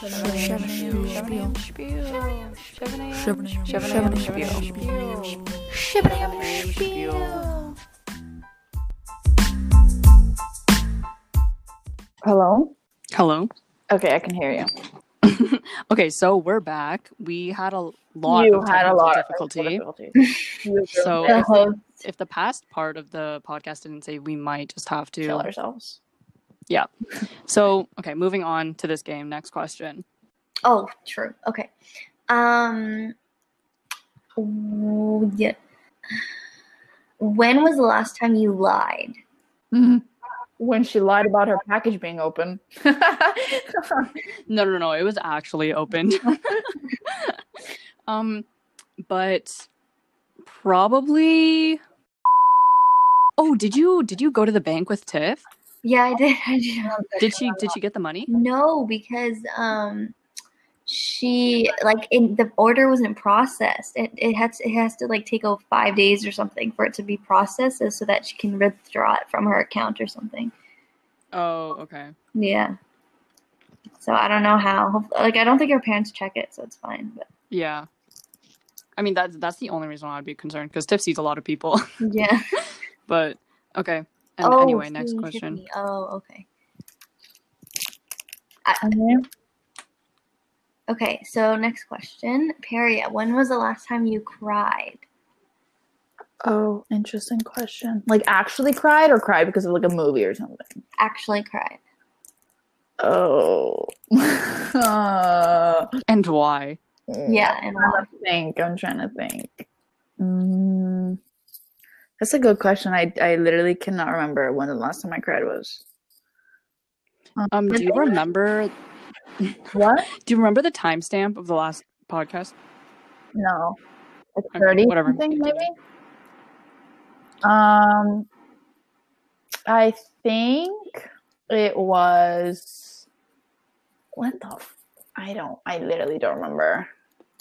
Hello? Hello. Okay, I can hear you. Okay, so we're back. We had a lot you of had a lot difficulty. of difficulty. So the if, host if the past part of the podcast didn't say, we might just have to kill to. Ourselves. So okay, moving on to this game. Next question. Oh, true. Okay. Um. w- Yeah. When was the last time you lied? When she lied about her package being open. No, no, no. It was actually opened. um, but probably. Oh, did you did you go to the bank with Tiff? Yeah, I did. I did. Did she did she get the money? No, because um, she like in the order wasn't processed. It it has it has to like take oh five days or something for it to be processed, so that she can withdraw it from her account or something. Oh, okay. Yeah. So I don't know how. Like I don't think her parents check it, so it's fine. But Yeah. I mean that's that's the only reason I'd be concerned because Tiff sees a lot of people. yeah. but okay. And oh, anyway, next question. Oh, okay. Okay. Okay, so next question. Perry, when was the last time you cried? Oh, interesting question. Like actually cried or cried because of like a movie or something? Actually cried. Oh. uh, And why? Yeah, and I'm trying to think. I'm trying to think. Mm, that's a good question. I I literally cannot remember when the last time I cried was. Um, do you remember What? do you remember the timestamp of the last podcast? No. Like Okay, 30 whatever. something maybe? Um I think it was what the f- I don't I literally don't remember.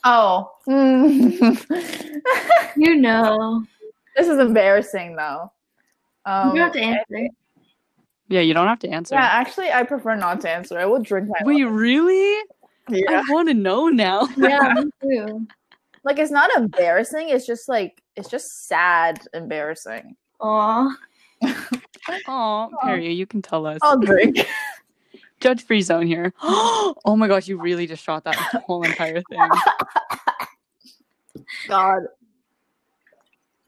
Oh. mm. you know. This is embarrassing though. Um, you have to answer. Yeah, you don't have to answer. Yeah, actually I prefer not to answer. I will drink my Wait, really? yeah. I want to know now. Yeah, me too. Like it's not embarrassing, it's just like it's just sad embarrassing. Aw. Oh, Perry, you can tell us. I'll drink. Judge free zone here. oh my gosh, you really just shot that whole entire thing. God.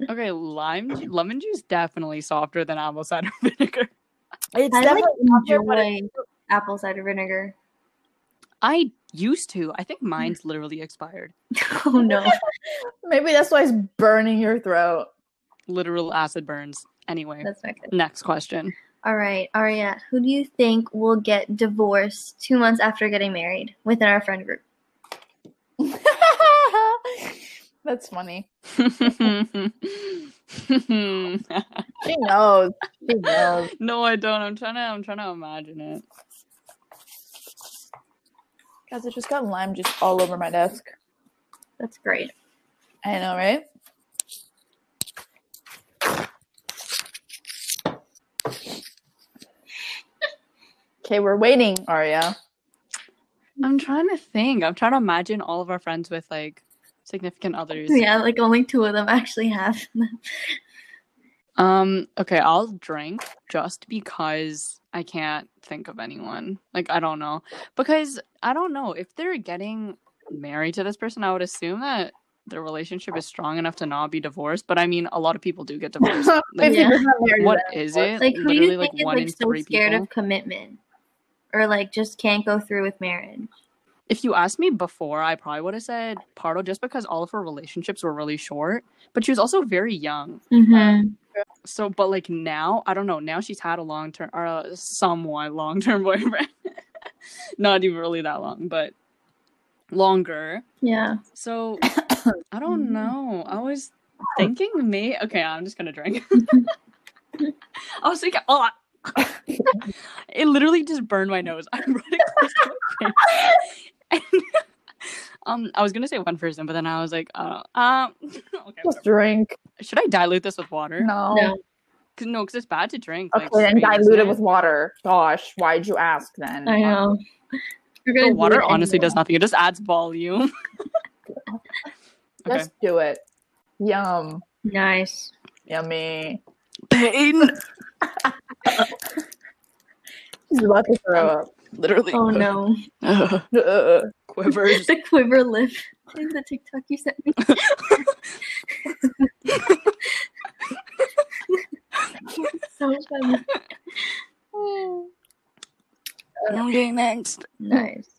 Okay, lime, lemon juice definitely softer than apple cider vinegar. It's I definitely not there, but enjoy apple cider vinegar. I used to. I think mine's literally expired. Oh no. Maybe that's why it's burning your throat. Literal acid burns. Anyway, That's not good. next question. All right, Aria, who do you think will get divorced two months after getting married within our friend group? That's funny. no, She knows. She knows. No, I don't. I'm trying to. I'm trying to imagine it. Guys, I just got lime juice all over my desk. That's great. I know, right? Okay, we're waiting, Aria. I'm trying to think. I'm trying to imagine all of our friends with like significant others. Yeah, like only two of them actually have. Um. Okay, I'll drink just because I can't think of anyone. Like I don't know because I don't know if they're getting married to this person. I would assume that their relationship is strong enough to not be divorced. But I mean, a lot of people do get divorced. Like, Yeah. 50% married what is it? like who do Literally, you like think is one like so scared people. of commitment? Or like just can't go through with marriage? If you asked me before, I probably would have said Pardo just because all of her relationships were really short, but she was also very young. Mm-hmm. So, but like now, I don't know. Now she's had a long term or a somewhat long term boyfriend. Not even really that long, but longer. Yeah. So, I don't know. I was thinking me. Okay, I'm just gonna drink. I was thinking, oh, it literally just burned my nose. I brought it close to my face. And, um, I was gonna say one person, but then I was like, uh, um, okay. Just whatever. drink. Should I dilute this with water? No. No. Cause no, because it's bad to drink. Okay, like, then dilute isn't it with water. Gosh, why'd you ask then? I know. We're The water honestly anyway. does nothing. It just adds volume. okay. Just do it. Yum. Nice. Yummy. Pain. She's about to throw up. Literally. Oh no. Uh, Quivers. the quiver lip in the TikTok you sent me. so funny. Okay, next. Nice.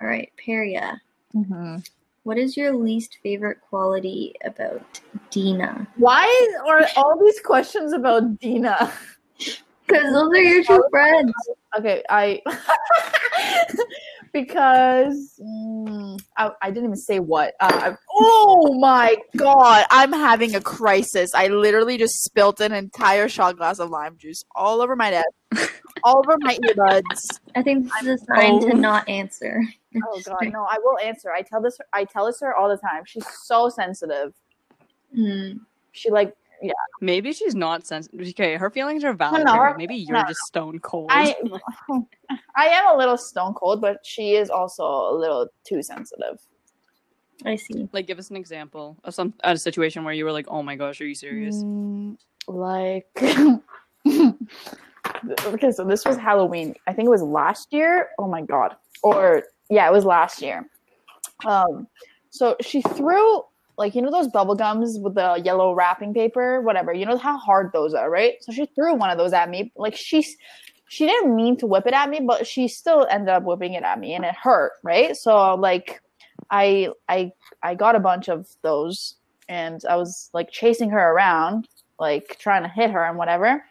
All right, Peria. mhm. What is your least favorite quality about Dina? Why are all these questions about Dina? Because those are your two friends. Okay, I because mm, I, I didn't even say what. Uh, oh my god, I'm having a crisis. I literally just spilt an entire shot glass of lime juice all over my desk, all over my earbuds. I think this is a sign to not answer. Oh god, no, I will answer. I tell this, I tell this to her all the time. She's so sensitive. Hmm. She like Yeah, maybe she's not sensitive. Okay, her feelings are valid. no, her- Maybe you're no. just stone cold. I, I am a little stone cold, but she is also a little too sensitive. I see. like, give us an example of some a situation where you were like, "Oh my gosh, are you serious?" Mm, like okay so this was halloween i think it was last year oh my god or yeah it was last year um so she threw like you know those bubble gums with the yellow wrapping paper? Whatever. You know how hard those are right? So she threw one of those at me. Like she's she didn't mean to whip it at me but she still ended up whipping it at me and it hurt right? So like i i i got a bunch of those and i was like chasing her around like trying to hit her and whatever.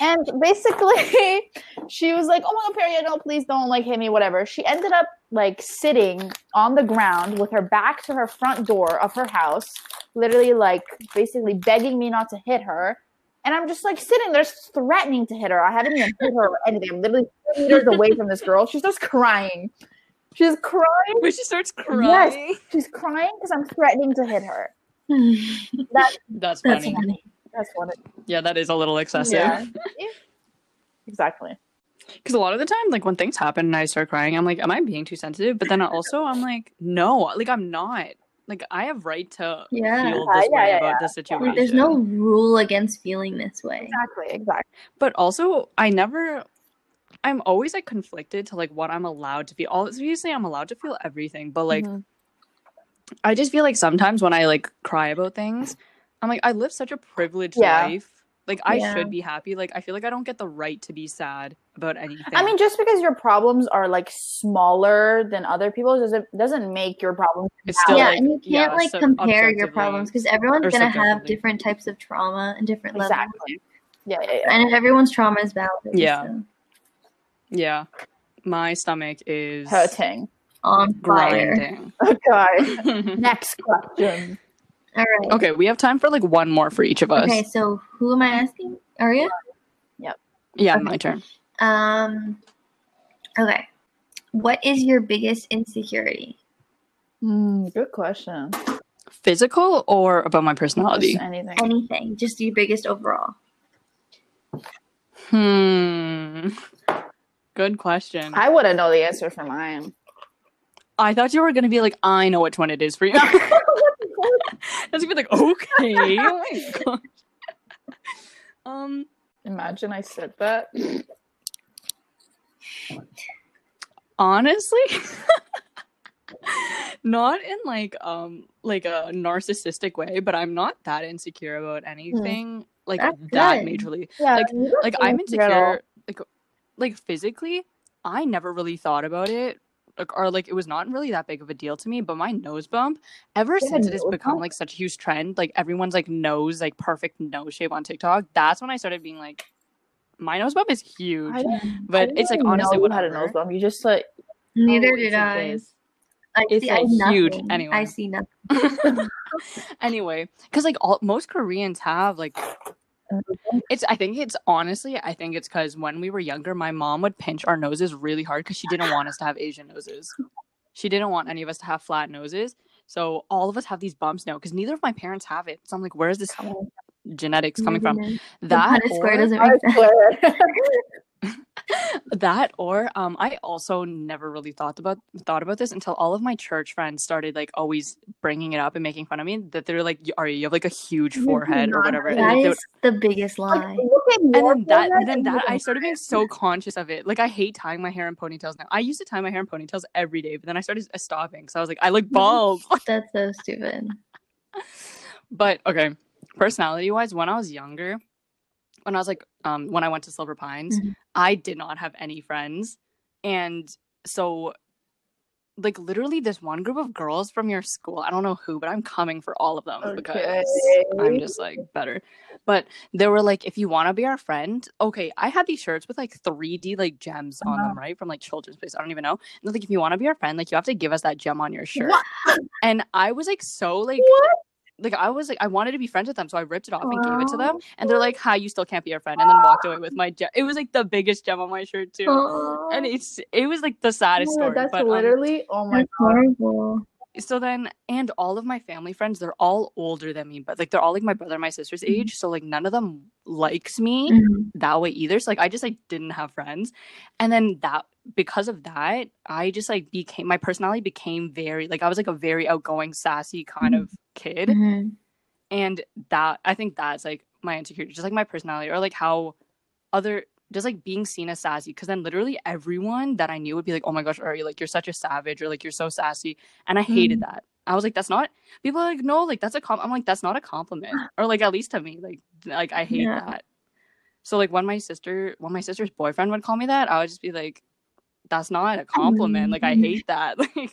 And basically she was like oh my god Peria, no please don't like hit me whatever. She ended up like sitting on the ground with her back to her front door of her house literally like basically begging me not to hit her and i'm just like sitting there threatening to hit her i haven't even hit her or anything i'm literally four meters away from this girl she starts crying she's crying When she starts crying. Yes. she's crying because i'm threatening to hit her that That's That's funny. funny. that's what it Yeah, that is a little excessive. yeah exactly Because a lot of the time, like when things happen and I start crying, I'm like, am I being too sensitive? But then also, I'm like, no, like I'm not. Like I have right to Yeah. feel this yeah, way yeah, about yeah. the situation. Like, there's no rule against feeling this way. exactly exactly But also, I never. I'm always like conflicted to like what I'm allowed to feel. Obviously, I'm allowed to feel everything, but like Mhm. I just feel like sometimes when I like cry about things, I'm like, I live such a privileged Yeah. life. Like I Yeah. should be happy. Like I feel like I don't get the right to be sad about anything. I mean, just because your problems are like smaller than other people's doesn't doesn't make your problems. it's still yeah, like, and you can't yeah, like compare your problems because everyone's gonna have different types of trauma and different levels. Exactly. Yeah, yeah, yeah. And everyone's trauma is valid. Yeah. so, Yeah, my stomach is Hurting. on fire. grinding. Okay. Next question. All right. okay, we have time for like one more for each of us. Okay, so who am I asking? Aria? Yep. Yeah, Okay. my turn. Um Okay. What is your biggest insecurity? Hmm, good question. Physical or about my personality? Just anything. Anything. Just your biggest overall. Hmm. Good question. I, I wouldn't know the answer for mine. Thought you were gonna be like, I know which one it is for you. I was gonna be like, okay. Oh my gosh. Um, Imagine I said that. honestly, not in like um like a narcissistic way, but I'm not that insecure about anything like That's that good. majorly. Yeah, Like- like I'm insecure at all. insecure like like physically I never really thought about it or like it was not really that big of a deal to me but my nose bump ever You since it has become bump? like such a huge trend like everyone's like nose like perfect nose shape on TikTok that's when I started being like my nose bump is huge but it's like honestly what had a nose bump. You just like Neither Oh, did it's a I. face. I It's, see I like, nothing. huge, anyway. I see nothing. anyway because like all most Koreans have like Mm-hmm. It's. I think it's honestly. I think it's because when we were younger, my mom would pinch our noses really hard because she didn't want us to have Asian noses. She didn't want any of us to have flat noses. So all of us have these bumps now because neither of my parents have it. So I'm like, where is this genetics coming from? Goodness. The That square doesn't make sense. swear. that or um I also never really thought about thought about this until all of my church friends started like always bringing it up and making fun of me that they're like are you have like a huge forehead or not whatever and, That like, they is the biggest Like, lie. look at and then that forehead then that I started being so conscious of it. Like I hate tying my hair in ponytails now. I used to tie my hair in ponytails every day, but then I started uh, stopping because I was like, I look bald. That's so stupid. but okay, personality wise, when I was younger, when I was like, um, when I went to Silver Pines, Mhm. I did not have any friends, and so. Like literally, this one group of girls from your school. I don't know who, but I'm coming for all of them because I'm just like better. But they were like, if you want to be our friend, okay. I had these shirts with like 3D like gems on Uh-huh. them, right? From like children's place. I don't even know. And they're like, if you want to be our friend, like you have to give us that gem on your shirt. What? And I was like, so like, like I was like, I wanted to be friends with them, so I ripped it off and gave it to them. And they're like, "Hi, you still can't be our friend," and then walked away with my gem. It was like the biggest gem on my shirt too. Aw, And it's it was like the saddest God, story. that's but, um, literally oh my that's horrible. so then and all of my family friends they're all older than me but like they're all like my brother and my sister's Mm-hmm. age so like none of them likes me Mhm. that way either so like i just like didn't have friends and then that because of that i just like became my personality became very like i was like a very outgoing sassy kind of kid. Mhm. and that i think that's like my insecurity just like my personality or like how other just like being seen as sassy. Because then literally everyone that i knew would be like oh my gosh ari like you're such a savage or like you're so sassy? And i hated that. I was like that's not people are like no like that's a com i'm like that's not a compliment. Or like at least to me like like i hate Yeah. that. So like when my sister when my sister's boyfriend would call me that i would just be like that's not a compliment. Like i hate that. Like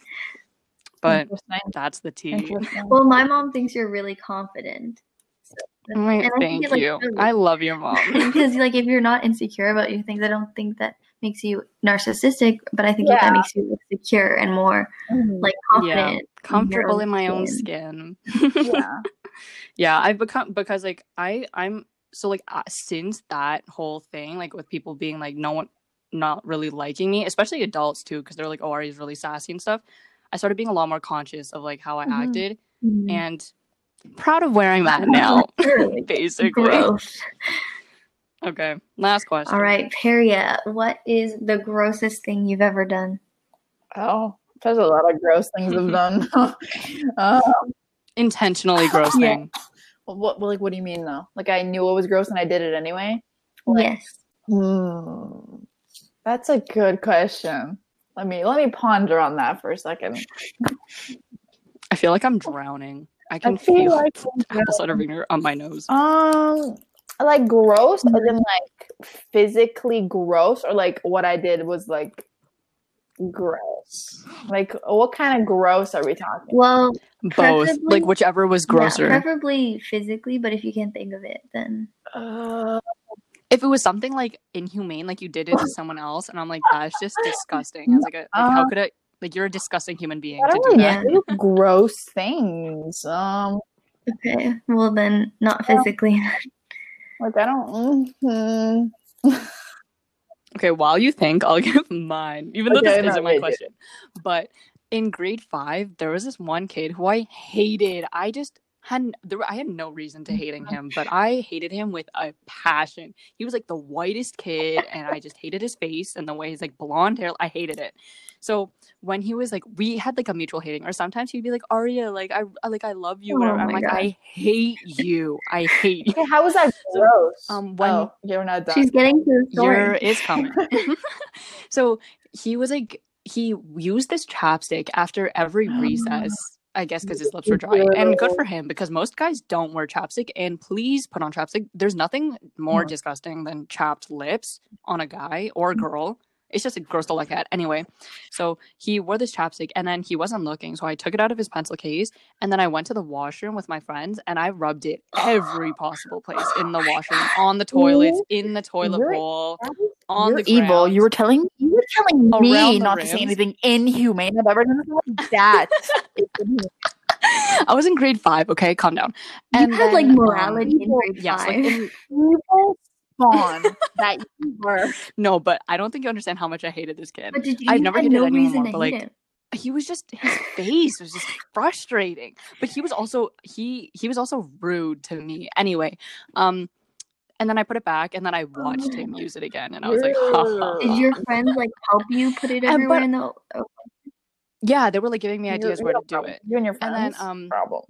but that's the tea Well, my mom thinks you're really confident. I'm like, And I think thank it, like, you. really- I love your mom. because like if you're not insecure about your things, I don't think that makes you narcissistic. But I think that, Yeah. that makes you secure and more Mhm. like confident. Comfortable your in my own skin. skin. yeah. yeah, I've become because like I I'm so like uh, since that whole thing like with people being like no one not really liking me, especially adults too, because they're like, oh, Ari's really sassy and stuff. I started being a lot more conscious of like how I Mhm. acted Mhm. and proud of where I'm at now, Really basically. Gross. Okay, last question. All right, Peria, what is the grossest thing you've ever done? Oh, there's a lot of gross things I've done. um, Intentionally gross Yeah. thing. what, like, what do you mean though? Like, I knew it was gross and I did it anyway. Like- yes. Hmm. That's a good question. Let me let me ponder on that for a second. I feel like I'm drowning. I can feel feel, like apple cider vinegar on my nose. Um, like gross, as in like physically gross, or like what I did was like gross. Like, what kind of gross are we talking? Well, Both, like whichever was yeah, grosser. preferably physically, but if you can't think of it, then Uh, if it was something like inhumane, like you did it to someone else, and I'm like, that's just disgusting. I was like, like how Uh, could I? Like you're a disgusting human being to don't do really that. Do gross things. Um, okay. Well, then not physically. like I don't. mhm. Okay, while you think, I'll give mine, even though okay, this isn't my wait, wait. question. But in grade five, there was this one kid who I hated. I just had there. I had no reason to hating him, but I hated him with a passion. He was like the whitest kid, and I just hated his face and the way he's like blonde hair. I hated it. So when he was like, we had like a mutual hating, or sometimes he'd be like, Aria, like I I- like I love you. Oh. I'm like, God. I hate you. I hate you. Okay, how was that So, um, when- oh, you're not done. She's getting to the Your story. is coming. so he was like he used this chapstick after every recess. I guess because his lips were dry, and good for him because most guys don't wear chapstick. And please put on chapstick. There's nothing more disgusting than chapped lips on a guy or a mm. girl. It's just a gross to look at. Anyway, so he wore this chapstick, and then he wasn't looking, so I took it out of his pencil case, and then I went to the washroom with my friends, and I rubbed it every possible place in the washroom, on the toilets, in the toilet You're- bowl, on You're the evil. ground. You were telling you were telling me not to say anything inhumane. I've ever done like that. I was in grade five. Okay, calm down. You had like then, um, morality in grade yes, like five. in, evil spawn that you were. no, but I don't think you understand how much I hated this kid. but did you? I've never had hated no anyone reason more, to but, hate like, him. he was just his face was just frustrating but he was also he he was also rude to me anyway um And then I put it back, and then I watched him use it again, and I was like, ha, ha, Did your friends like help you put it everywhere but- in the? Oh, yeah, they were like giving me You- ideas you where no to do problem. it. You and your friends And then, um, problem.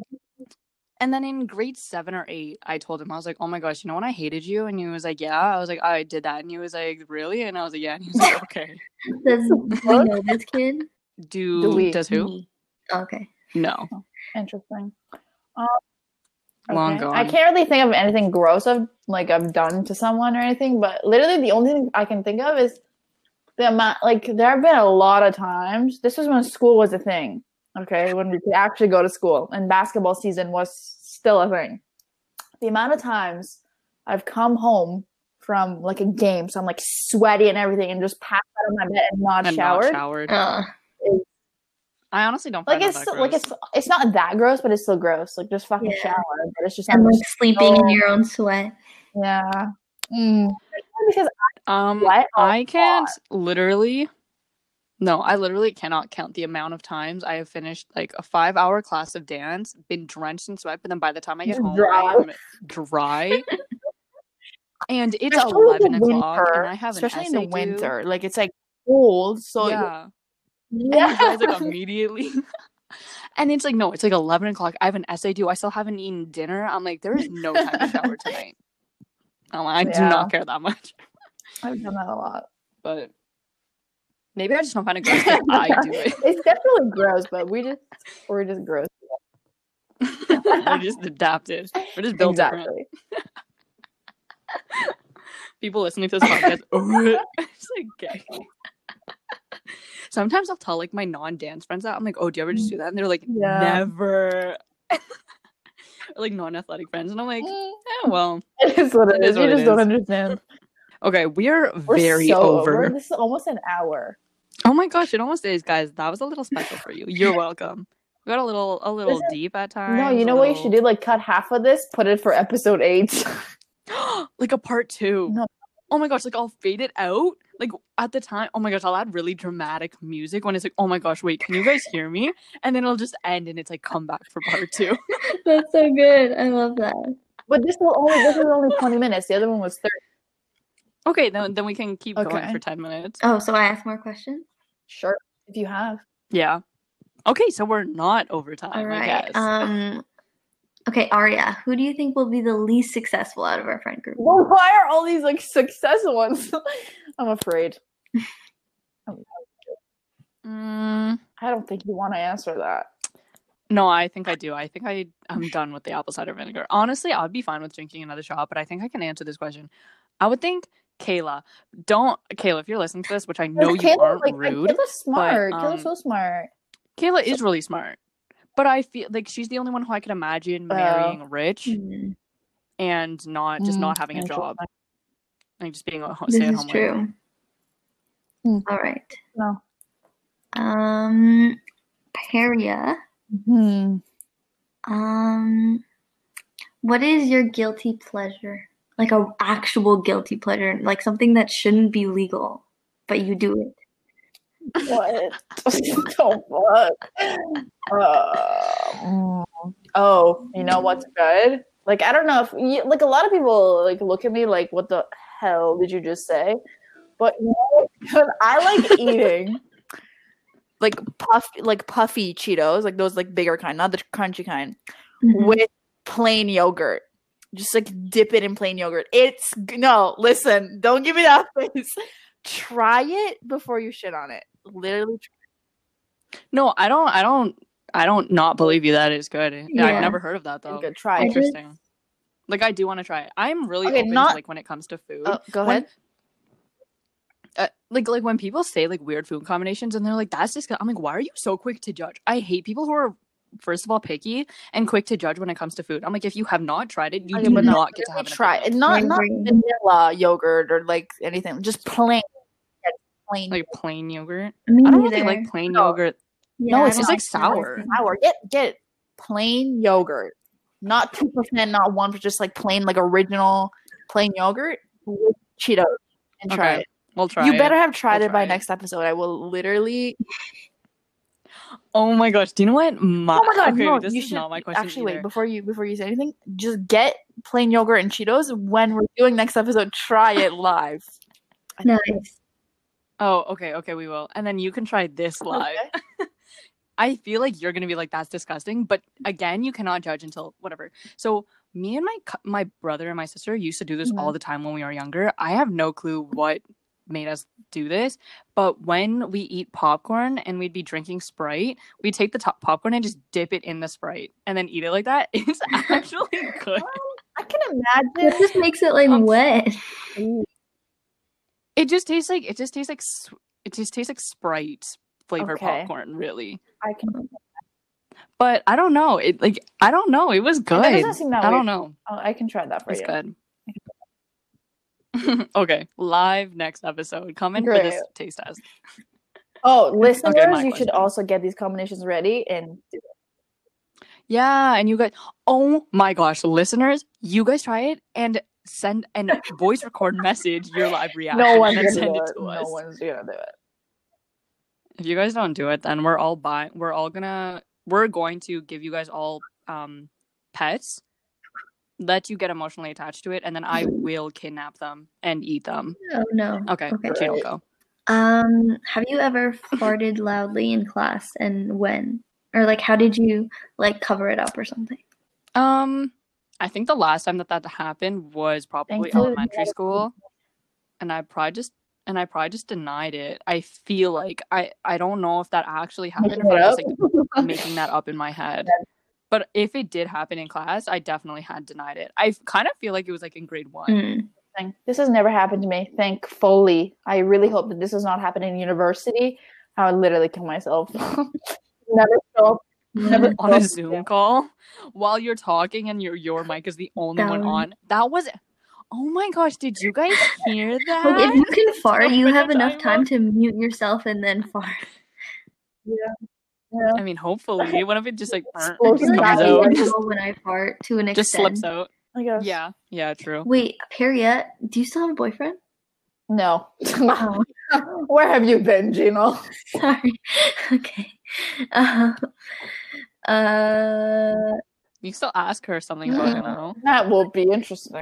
And then in grade seven or eight, I told him, I was like, oh my gosh, you know when I hated you? And he was like, yeah. I was like, I did that. And he was like, really? And I was like, yeah. And he was like, okay. does we know this kid? Do, Do we- does who? Me. Okay. No. Interesting. Um, Long okay. gone. I can't really think of anything gross I've like I've done to someone or anything, but literally the only thing I can think of is the amount. Like there have been a lot of times. This was when school was a thing. Okay, when we could actually go to school and basketball season was still a thing. The amount of times I've come home from like a game, so I'm like sweaty and everything, and just passed out of my bed and not And showered. not showered. Uh, I honestly don't like it's that still, like gross. it's it's not that gross, but it's still gross. Like just fucking Yeah. shower, but it's just and like, like sleeping in your own sweat. yeah. Mm. Because Um, What a I can't literally. No, I literally cannot count the amount of times I have finished like a five-hour class of dance, been drenched in sweat, but then by the time I get home, dry. I am dry. and it's especially eleven o'clock, winter, and I have an especially in the essay due. winter, like it's like cold, so yeah, yeah. dries like immediately. and it's like no, it's like eleven o'clock. I have an essay due. I still haven't eaten dinner. I'm like, there is no time to shower tonight. I'm like, I do not care that much. I've done that a lot. But maybe I just don't find it gross I do it. It's definitely gross, but we just we're just gross. We're just adapted. We're just built different. exactly. People listening to this podcast, it's like gay. Sometimes I'll tell like my non-dance friends that I'm like, "Oh, do you ever just do that?" And they're like, Yeah. "Never." or, like non-athletic friends, and I'm like, Mm, "Yeah, well, It is what it It is. You just don't understand. Okay, we are We're very so over." This is almost an hour. Oh my gosh, it almost is, guys. That was a little special for you. You're welcome. We got a little, a little Listen, deep at times. No, you a know what you should do? Like cut half of this, put it for episode eight. like a part two. No. Oh my gosh, like I'll fade it out. Like at the time, oh my gosh, I'll add really dramatic music when it's like, oh my gosh, wait, can you guys hear me? And then it'll just end and it's like come back for part two. That's so good. I love that. but this will only this is only twenty minutes. The other one was thirty. Okay, then then we can keep going for ten minutes. Oh, so I ask more questions. Sure, if you have. Yeah. Okay, so we're not over time, All I guess. Um. Okay, Arya, who do you think will be the least successful out of our friend group? Well, why are all these like successful ones? I'm afraid. Mm, I don't think you want to answer that. no, I think I do. I think I I'm done with the apple cider vinegar. Honestly, I'd be fine with drinking another shot, but I think I can answer this question. I would think Kayla. Don't Kayla, if you're listening to this, which I know you Kayla, aren't like, rude. Kayla's smart. um, Kayla's so smart. Kayla is really smart. But I feel like she's the only one who I could imagine Oh. marrying rich Hmm, and not just Mm, not having a job. And just being a This stay at is home. true. Hmm. All right. No. Um, Peria. Hmm. Um, what is your guilty pleasure? Like a actual guilty pleasure, like something that shouldn't be legal, but you do it. What? the fuck? Uh, oh, you know what's good? Like I don't know if you, like a lot of people like look at me like, what the hell did you just say? But you know, I like eating like puff like puffy Cheetos, like those like bigger kind, not the crunchy kind, Mhm. with plain yogurt. Just like dip it in plain yogurt. It's no, listen, don't give me that face. Try it before you shit on it. Literally No, I don't I don't I don't not believe you that is good. Yeah. I've never heard of that though. good. Try I it. Interesting. Like I do want to try it. I'm really Okay, open not- to like when it comes to food. Oh, go When- ahead. uh, like like when people say like weird food combinations and they're like that's just I'm like why are you so quick to judge? I hate people who are first of all picky and quick to judge when it comes to food. I'm like if you have not tried it, you Okay, do but no, not get to have an try it. Not not vanilla yogurt or like anything. Just plain. Plain. like plain yogurt. Me I don't neither. really like plain No. yogurt. Yeah, no, it's It's just like like sour. sour. Get get plain yogurt. Not two percent, not one, but just like plain, like original plain yogurt with Cheetos and try Okay, it. We'll try. you it. better have tried We'll it by it. next episode. I will literally. Oh my gosh! Do you know what? My, Oh my god! okay, no, this you is should not my question actually either. wait before you before you say anything. Just get plain yogurt and Cheetos. When we're doing next episode, try it live. Nice. Oh, okay, okay, we will. And then you can try this live. I feel like you're gonna be like, that's disgusting. But again, you cannot judge until whatever. So me and my my brother and my sister used to do this all Mhm. the time when we were younger. I have no clue what made us do this, but when we eat popcorn and we'd be drinking Sprite, we'd take the top popcorn and just dip it in the Sprite and then eat it like that. It's actually good. I can imagine. It just makes it like Um, wet. It just tastes like it just tastes like it just tastes like Sprite flavored Okay. popcorn, really. I can. But I don't know. It like I don't know. It was good. doesn't seem that I don't know. Oh, I can try that for It's you. good. okay, live next episode. Come in for this taste test. Oh, listeners, my you question. should also get these combinations ready and Yeah, and you guys. Oh my gosh, listeners, you guys try it and send and voice record message your live reaction. no one's and send do it it. to No us. one's gonna do it. If you guys don't do it, then we're all buying. We're all gonna. We're going to give you guys all um pets. Let you get emotionally attached to it, and then I will kidnap them and eat them. Oh no. Okay, Okay. Right. go. Um, have you ever farted loudly in class and when? Or like how did you like cover it up or something? Um, I think the last time that that happened was probably elementary school, and I probably just and I probably just denied it. I feel like I I don't know if that actually happened if I was like making that up in my head. But if it did happen in class, I definitely had denied it. I kind of feel like it was like in grade one. Mm. This has never happened to me, thankfully. I really hope that this does not happen in university. I would literally kill myself. never show up. Never On a up. Zoom call while you're talking and your your mic is the only That one on. That was Oh my gosh, did you guys hear that? Like if you can fart, you have enough time time to mute yourself and then fart. I mean, hopefully, what if it just like I Explosive feel like comes I out, struggle when I fart to an just extent. slips out? I guess. Yeah, yeah, true. Wait, Harriet, do you still have a boyfriend? No. Oh, Where have you been, Gino? sorry. okay. Uh, uh, You still ask her something about it now. That will be interesting.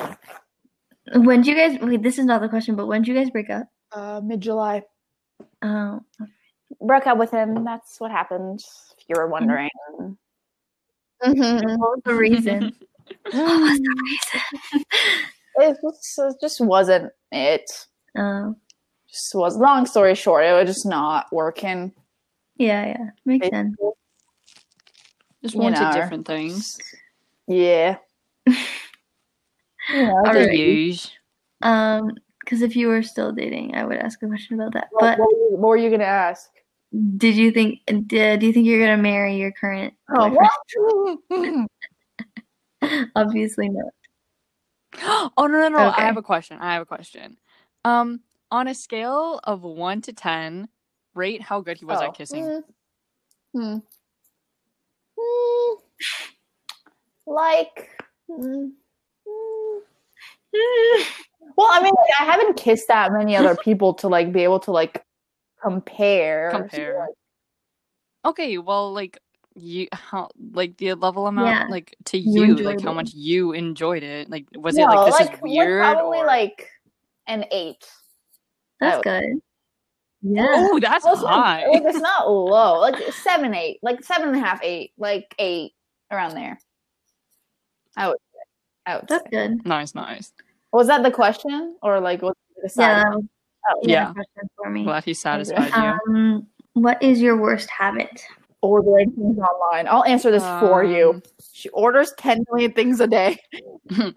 when did you guys? Wait, this is not the question, but when did you guys break up? Uh, Mid July. Oh, Broke up with him. That's what happened. If you were wondering. Mhm. what was the reason? what was the reason? It just, it just wasn't it. Oh, Just was. Long story short, it was just not working. yeah, yeah, makes sense. Just You wanted know. different things. Yeah. you know, All To right. Um, because if you were still dating, I would ask a question about that. what, But what, were you, what were you gonna ask? Did you think? Did, do you think you're gonna marry your current? Oh, what? Obviously not. oh no no no! Okay. I have a question. I have a question. Um, on a scale of one to ten, rate how good he was Oh, at kissing. mm, Hmm. Hmm. Like. mm, mm. Well, I mean, like, I haven't kissed that many other people to like be able to like compare. Compare. Okay, well, like you, how like the level amount, Yeah. like to You you, like how much you enjoyed it. Like, was no, it like this like, is weird? Probably or... like an eight. That's good. Yeah. oh, that's it's high. like, it's not low. Like seven, eight, like seven and a half, eight, like eight around there. I would. I would That's say. good. nice, nice. Was that the question, or like was it the Yeah, side? that was Oh, yeah. Yeah. a question for me. Glad he satisfied you. Um, what is your worst habit? ordering things online. I'll answer this for you. Um, She orders 10 million things a day.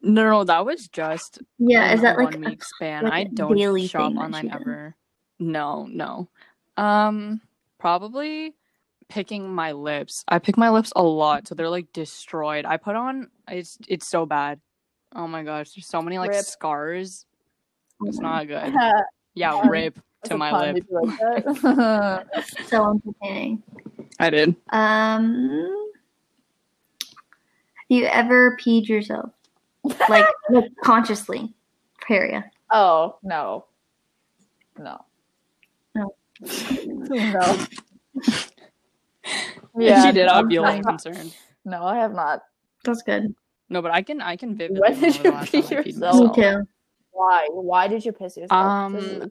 No, no, that was just Yeah, is that like one a- week span. like I a don't daily shop online ever. No, no. Um, probably picking my lips. I pick my lips a lot, so they're like destroyed. I put on it's it's so bad. Oh my gosh, there's so many like Rip. scars. It's not good. Yeah, rip to my lip. Like so entertaining? I did. Um, have you ever peed yourself, like, like consciously, Peria? oh, no. No. No. no. Yeah, she did. I I'm feel concerned. No, I have not. That's good. No, but I can I can vividly When did you last pee time I peed yourself? Me too. Why? Why did you piss yourself? Um,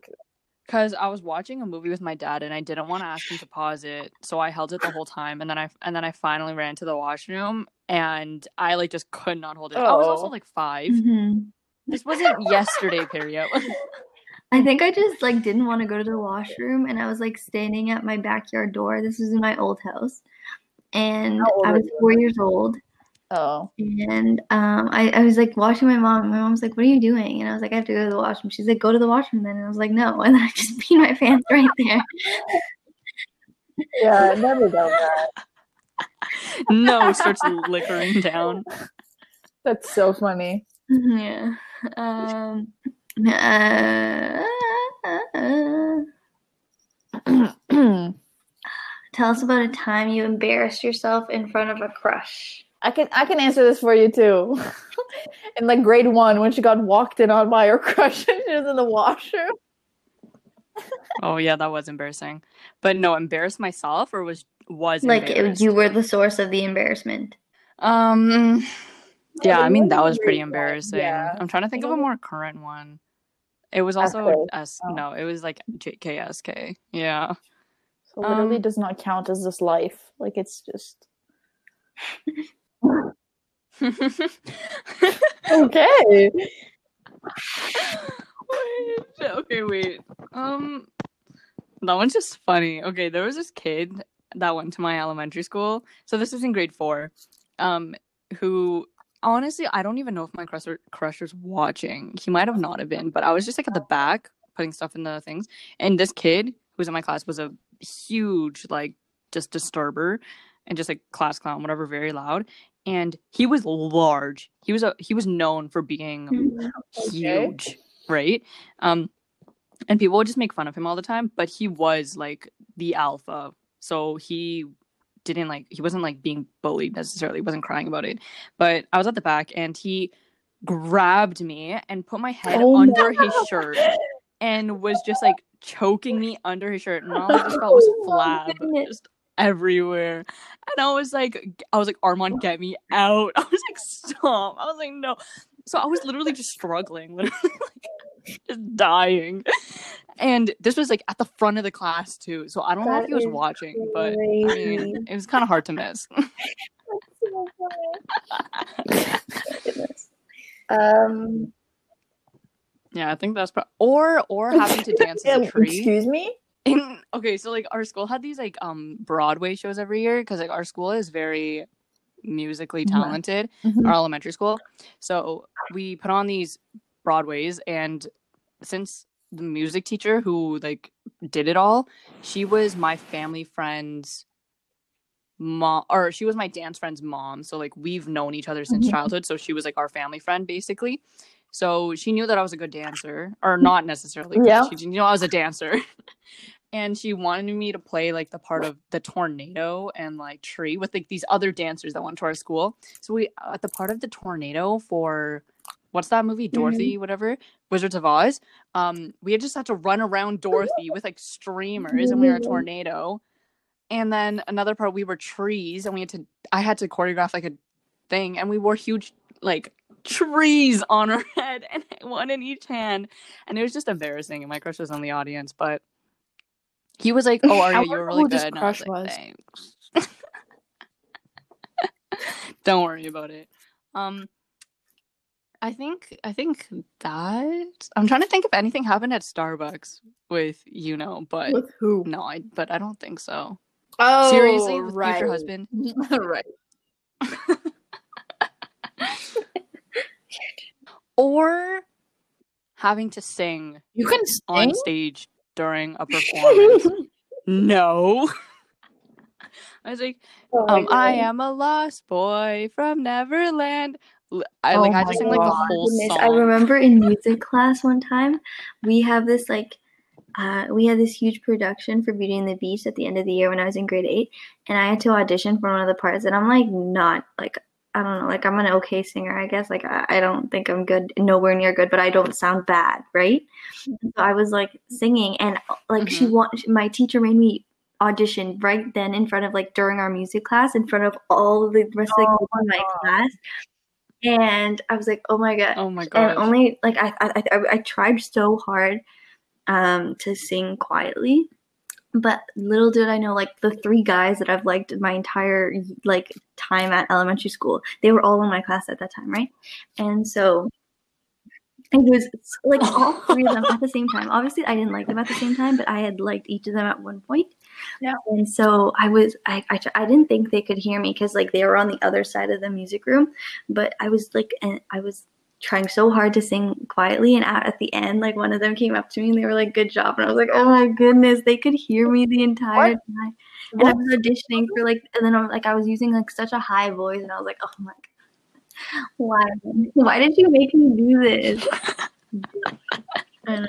Because I was watching a movie with my dad and I didn't want to ask him to pause it, so I held it the whole time, and then I and then I finally ran to the washroom and I like just could not hold it. I was also Oh. like 5 Mhm. This wasn't yesterday, period. I think I just like didn't want to go to the washroom, and I was like standing at my backyard door. This was in my old house, and I was four years old. Oh. And um, I, I was like watching my mom. My mom's like, "What are you doing?" And I was like, "I have to go to the washroom." She's like, "Go to the washroom then." And I was like, "No," and I just peed my pants right there. Yeah, I never done that. no, starts liquoring down. That's so funny. yeah. Um. Uh, tell us about a time you embarrassed yourself in front of a crush. I can I can answer this for you too. in like grade one, when she got walked in on by her crush and she was in the washroom. Oh yeah, that was embarrassing. But no, embarrassed myself or was was Like it, you were the source of the embarrassment. Um yeah, I mean that was pretty embarrassing. Yeah. I'm trying to think of a more current one. It was also SK. S Oh. no, it was like JKSK. Yeah. So literally Um, does not count as this life. Like it's just okay. Wait, okay, wait. Um, that one's just funny. Okay, there was this kid that went to my elementary school. So this was in grade four. Um, who honestly, I don't even know if my crusher crusher's watching. He might have not have been, but I was just like at the back putting stuff in the things. And this kid who was in my class was a huge like just disturber and just like class clown, whatever, very loud. And he was large. He was a he was known for being Okay. huge, right? Um, and people would just make fun of him all the time, but he was like the alpha, so he didn't like he wasn't like being bullied necessarily, he wasn't crying about it. But I was at the back, and he grabbed me and put my head Oh under his shirt and was just like choking me under his shirt, and all I just felt was Oh flab just everywhere. And I was like, I was like, Armand, get me out. I was like, stop. I was like, no. So I was literally just struggling, literally like, just dying. And this was like at the front of the class too. So I don't know if That he was watching, but I mean, it was kind of hard to miss. Um. yeah, I think that's pro- or or having to dance as a tree. Excuse me? In okay so like our school had these like um broadway shows every year because like our school is very musically Mhm. talented our elementary school so we put on these broadways and since the music teacher who like did it all she was my family friend's mom or she was my dance friend's mom so like we've known each other since Mhm. childhood so she was like our family friend basically so she knew that i was a good dancer or not necessarily Yeah. she knew i was a dancer and she wanted me to play like the part of the tornado and like tree with like these other dancers that went to our school. So we at the part of the tornado for what's that movie? Dorothy mm-hmm. whatever? Wizards of oz? Um we had just had to run around dorothy with like streamers and we were a mm-hmm. tornado. And then another part we were trees and we had to i had to choreograph like a thing and we wore huge like trees on our head and one in each hand. And it was just embarrassing and my crush was in the audience but he was like oh Arya, you were really good and I was like, thanks don't worry about it um I think I think that I'm trying to think if anything happened at Starbucks with you know, but With who? no, I but I don't think so. Oh, Seriously, with right. future husband. right. Or having to sing You can sing? on stage during a performance. no. I was like, Oh um, I am a lost boy from Neverland. I Oh I my just sing like the whole Goodness, song. I remember in music class one time, we have this like, uh, we had this huge production for Beauty and the Beast at the end of the year when I was in grade eight, and I had to audition for one of the parts, and I'm like not like I don't know, like I'm an okay singer, I guess. Like I, I don't think I'm good, nowhere near good, but I don't sound bad, right? So I was like singing, and like she Mhm. want my teacher made me audition right then in front of like during our music class in front of all the rest of the Oh my God. class and I was like, oh my god. Oh my god, and only like I, I I I tried so hard um to sing quietly but little did i know like the three guys that i've liked my entire like time at elementary school they were all in my class at that time right? And so it was like all three of them at the same time. Obviously i didn't like them at the same time but i had liked each of them at one point. Yeah. and so i was i i, I didn't think they could hear me because like they were on the other side of the music room but i was like and i was trying so hard to sing quietly and at, at the end like one of them came up to me and they were like good job and i was like oh my goodness they could hear me the entire What? time and i was auditioning for like and then i was like i was using like such a high voice and i was like oh my god why why did you make me do this I know.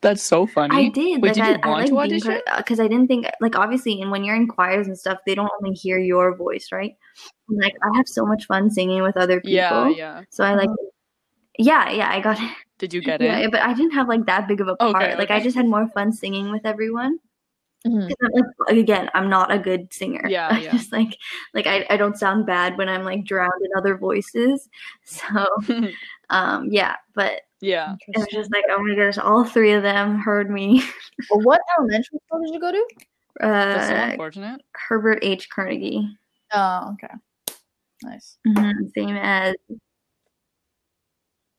That's so funny. I did. Wait, like, did I, you I want like to audition? Uh, because I didn't think like obviously, and when you're in choirs and stuff, they don't only hear your voice, right? Like I have so much fun singing with other people. Yeah, yeah. So I like, yeah, yeah, I got it. Did you get it? Yeah, but I didn't have like that big of a part. Okay, Like I just had more fun singing with everyone. Mhm. 'Cause I'm, like, again, I'm not a good singer. Yeah, I yeah. just like like I, I don't sound bad when I'm like drowned in other voices. So um yeah, but yeah. it was just like oh my gosh, all three of them heard me. Well, what elementary school did you go to? That's so Uh, unfortunate. Herbert H. Carnegie. Oh, okay. Nice. Mhm, Same as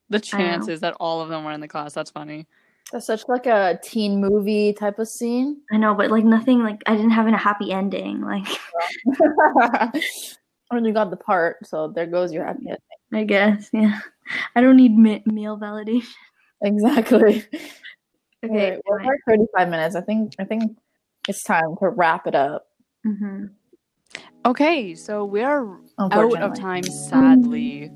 The chances that all of them were in the class. That's funny. That's such like a teen movie type of scene. I know, but like nothing like I didn't have a happy ending. Like when you got the part, so there goes your happy ending. I guess, yeah. I don't need ma- male validation. Exactly. Okay. Alright, we're at 35 minutes. I think I think it's time to wrap it up. hmm Okay, so we are out of time, mm-hmm. sadly.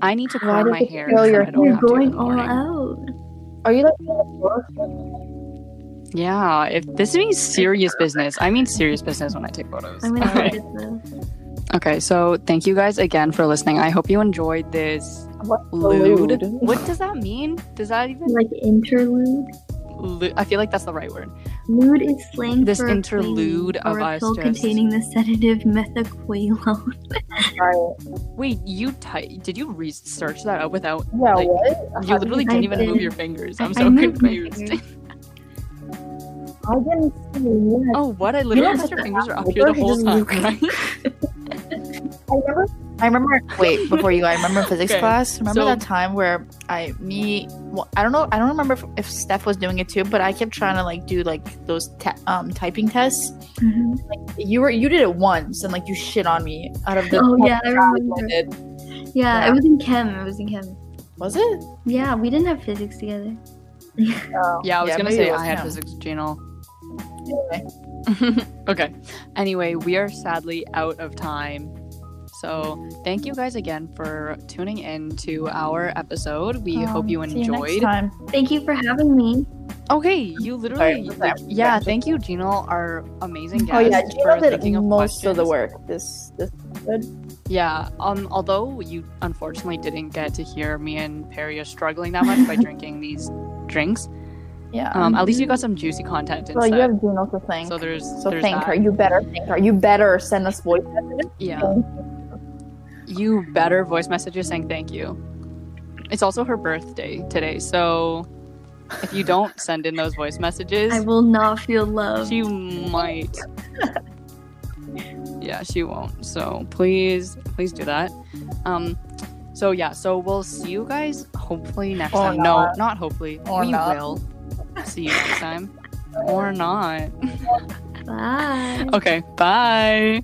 I need to Why comb did my hair. curl because your I don't hair? You're have to in going all morning. out. Are you like doing a photo? Yeah, if this means serious business, I mean serious business when I take photos. I'm gonna Okay. edit this. Okay, so thank you guys again for listening. I hope you enjoyed this What's the lewd. lewd? What does that mean? Does that even? Like interlude. Lu- I feel like that's the right word. Lewd is slang This for a interlude quaalude, or of a us pill just- containing the sedative methaqualone. Sorry. Wait, you ty- did you research that out without? Yeah, Like, what? You literally I didn't even move your fingers. I- I'm I so confused. I didn't see you. oh, what? I literally know your fingers are up here the whole time. I remember. I remember. Wait, before you I remember physics Okay, class. Remember so- that time where I, me, well, I don't know. I don't remember if, if Steph was doing it too, but I kept trying to like do like those te- um typing tests. Mhm. You were you did it once, and like you shit on me out of the. Oh, yeah, I challenges remember. did. Yeah, Yeah. it was in chem. It was in chem. Was it? Yeah, we didn't have physics together. Oh, Yeah, I was gonna say was I had him. physics genal. Anyway. okay. Anyway, we are sadly out of time. So thank you guys again for tuning in to our episode. We hope Um, you see next enjoyed. time. Thank you for having me. okay, you literally Sorry, like, sorry. yeah, thank you, Gino, our amazing guest. Oh yeah, for Gino did thinking of most of the work. This this good. Yeah. Um. Although you unfortunately didn't get to hear me and Peria struggling that much by drinking these drinks, Yeah. um, at least you got some juicy content well, instead. you have Gino to thank. so there's So there's thank that. her. You better thank her. You better send us voice messages. Yeah. You better voice messages saying thank you. It's also her birthday today, so if you don't send in those voice messages, I will not feel love. she might. yeah, she won't. So please, please do that. Um, so yeah, so we'll see you guys hopefully next Or time. not. No, not hopefully. Or we not. will see you next time, or not. Bye. Okay, bye.